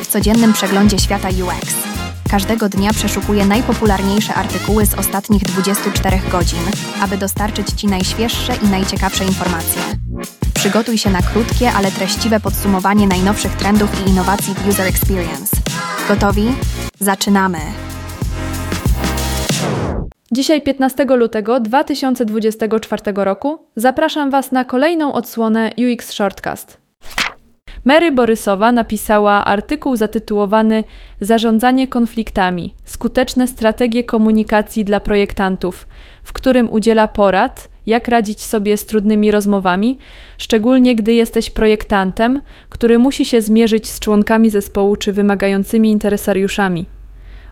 W codziennym przeglądzie świata UX. Każdego dnia przeszukuję najpopularniejsze artykuły z ostatnich 24 godzin, aby dostarczyć Ci najświeższe i najciekawsze informacje. Przygotuj się na krótkie, ale treściwe podsumowanie najnowszych trendów i innowacji w User Experience. Gotowi? Zaczynamy! Dzisiaj 15 lutego 2024 roku zapraszam Was na kolejną odsłonę UX Shortcast. Mary Borysowa napisała artykuł zatytułowany Zarządzanie konfliktami skuteczne strategie komunikacji dla projektantów, w którym udziela porad, jak radzić sobie z trudnymi rozmowami, szczególnie gdy jesteś projektantem, który musi się zmierzyć z członkami zespołu czy wymagającymi interesariuszami.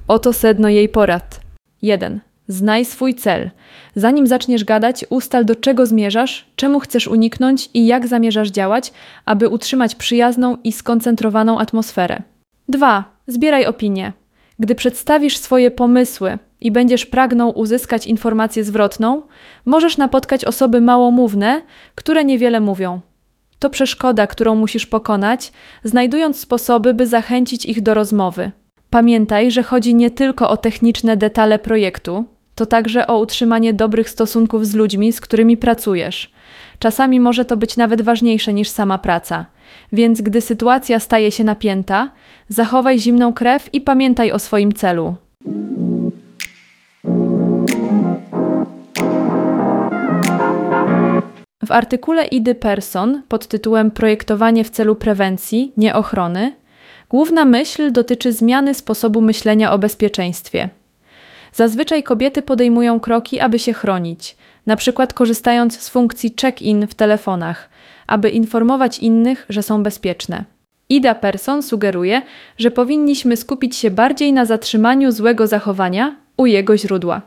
Oto sedno jej porad. 1. Znaj swój cel. Zanim zaczniesz gadać, ustal do czego zmierzasz, czemu chcesz uniknąć i jak zamierzasz działać, aby utrzymać przyjazną i skoncentrowaną atmosferę. 2. Zbieraj opinie. Gdy przedstawisz swoje pomysły i będziesz pragnął uzyskać informację zwrotną, możesz napotkać osoby małomówne, które niewiele mówią. To przeszkoda, którą musisz pokonać, znajdując sposoby, by zachęcić ich do rozmowy. Pamiętaj, że chodzi nie tylko o techniczne detale projektu, to także o utrzymanie dobrych stosunków z ludźmi, z którymi pracujesz. Czasami może to być nawet ważniejsze niż sama praca. Więc gdy sytuacja staje się napięta, zachowaj zimną krew i pamiętaj o swoim celu. W artykule Idy Person pod tytułem Projektowanie w celu prewencji, nie ochrony, główna myśl dotyczy zmiany sposobu myślenia o bezpieczeństwie. Zazwyczaj kobiety podejmują kroki, aby się chronić, na przykład korzystając z funkcji check-in w telefonach, aby informować innych, że są bezpieczne. Ida Person sugeruje, że powinniśmy skupić się bardziej na zatrzymaniu złego zachowania u jego źródła.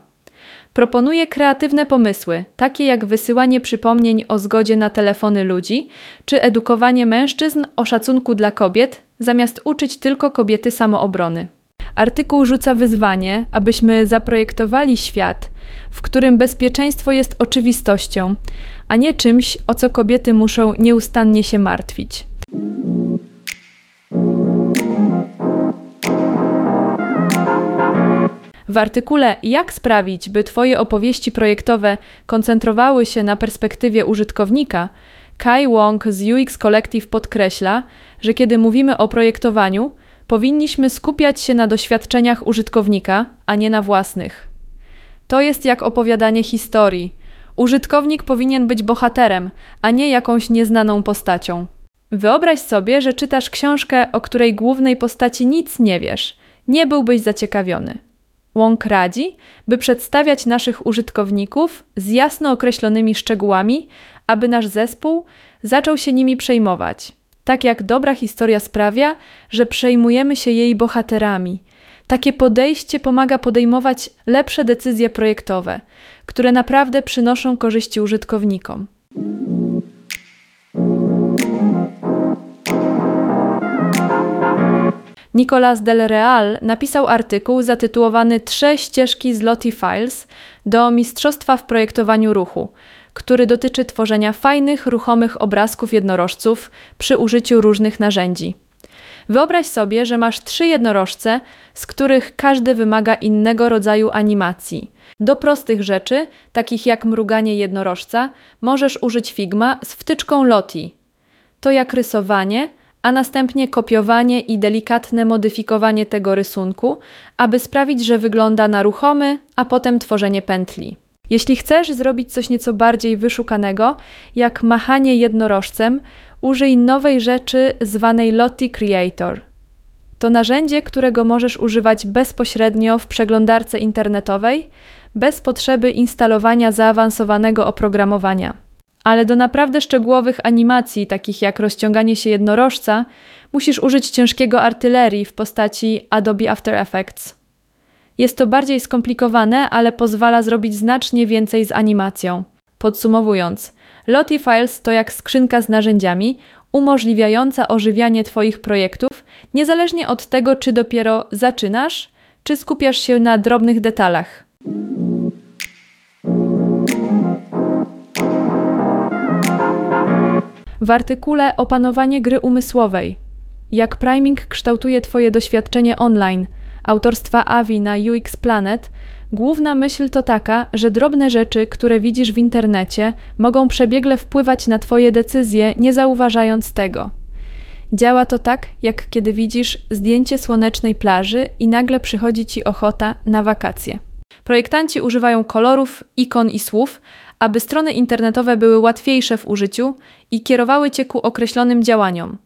Proponuje kreatywne pomysły, takie jak wysyłanie przypomnień o zgodzie na telefony ludzi, czy edukowanie mężczyzn o szacunku dla kobiet, zamiast uczyć tylko kobiety samoobrony. Artykuł rzuca wyzwanie, abyśmy zaprojektowali świat, w którym bezpieczeństwo jest oczywistością, a nie czymś, o co kobiety muszą nieustannie się martwić. W artykule Jak sprawić, by Twoje opowieści projektowe koncentrowały się na perspektywie użytkownika, Kai Wong z UX Collective podkreśla, że kiedy mówimy o projektowaniu, powinniśmy skupiać się na doświadczeniach użytkownika, a nie na własnych. To jest jak opowiadanie historii. Użytkownik powinien być bohaterem, a nie jakąś nieznaną postacią. Wyobraź sobie, że czytasz książkę, o której głównej postaci nic nie wiesz. Nie byłbyś zaciekawiony. Łąk radzi, by przedstawiać naszych użytkowników z jasno określonymi szczegółami, aby nasz zespół zaczął się nimi przejmować. Tak jak dobra historia sprawia, że przejmujemy się jej bohaterami. Takie podejście pomaga podejmować lepsze decyzje projektowe, które naprawdę przynoszą korzyści użytkownikom. Nicolas Del Real napisał artykuł zatytułowany Trzy ścieżki z Lottie Files do Mistrzostwa w projektowaniu ruchu, który dotyczy tworzenia fajnych, ruchomych obrazków jednorożców przy użyciu różnych narzędzi. Wyobraź sobie, że masz trzy jednorożce, z których każdy wymaga innego rodzaju animacji. Do prostych rzeczy, takich jak mruganie jednorożca, możesz użyć Figma z wtyczką Lottie. To jak rysowanie, a następnie kopiowanie i delikatne modyfikowanie tego rysunku, aby sprawić, że wygląda na ruchomy, a potem tworzenie pętli. Jeśli chcesz zrobić coś nieco bardziej wyszukanego, jak machanie jednorożcem, użyj nowej rzeczy zwanej Lottie Creator. To narzędzie, którego możesz używać bezpośrednio w przeglądarce internetowej, bez potrzeby instalowania zaawansowanego oprogramowania. Ale do naprawdę szczegółowych animacji, takich jak rozciąganie się jednorożca, musisz użyć ciężkiego artylerii w postaci Adobe After Effects. Jest to bardziej skomplikowane, ale pozwala zrobić znacznie więcej z animacją. Podsumowując, Lottie Files to jak skrzynka z narzędziami, umożliwiająca ożywianie Twoich projektów, niezależnie od tego, czy dopiero zaczynasz, czy skupiasz się na drobnych detalach. W artykule Opanowanie gry umysłowej jak priming kształtuje Twoje doświadczenie online, autorstwa Avi na UX Planet, główna myśl to taka, że drobne rzeczy, które widzisz w internecie, mogą przebiegle wpływać na Twoje decyzje, nie zauważając tego. Działa to tak, jak kiedy widzisz zdjęcie słonecznej plaży i nagle przychodzi Ci ochota na wakacje. Projektanci używają kolorów, ikon i słów, aby strony internetowe były łatwiejsze w użyciu i kierowały Cię ku określonym działaniom,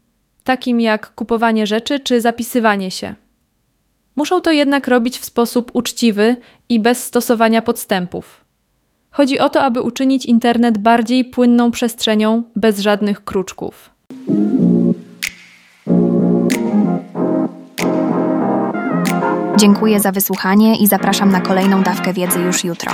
takim jak kupowanie rzeczy czy zapisywanie się. Muszą to jednak robić w sposób uczciwy i bez stosowania podstępów. Chodzi o to, aby uczynić internet bardziej płynną przestrzenią bez żadnych kruczków. Dziękuję za wysłuchanie i zapraszam na kolejną dawkę wiedzy już jutro.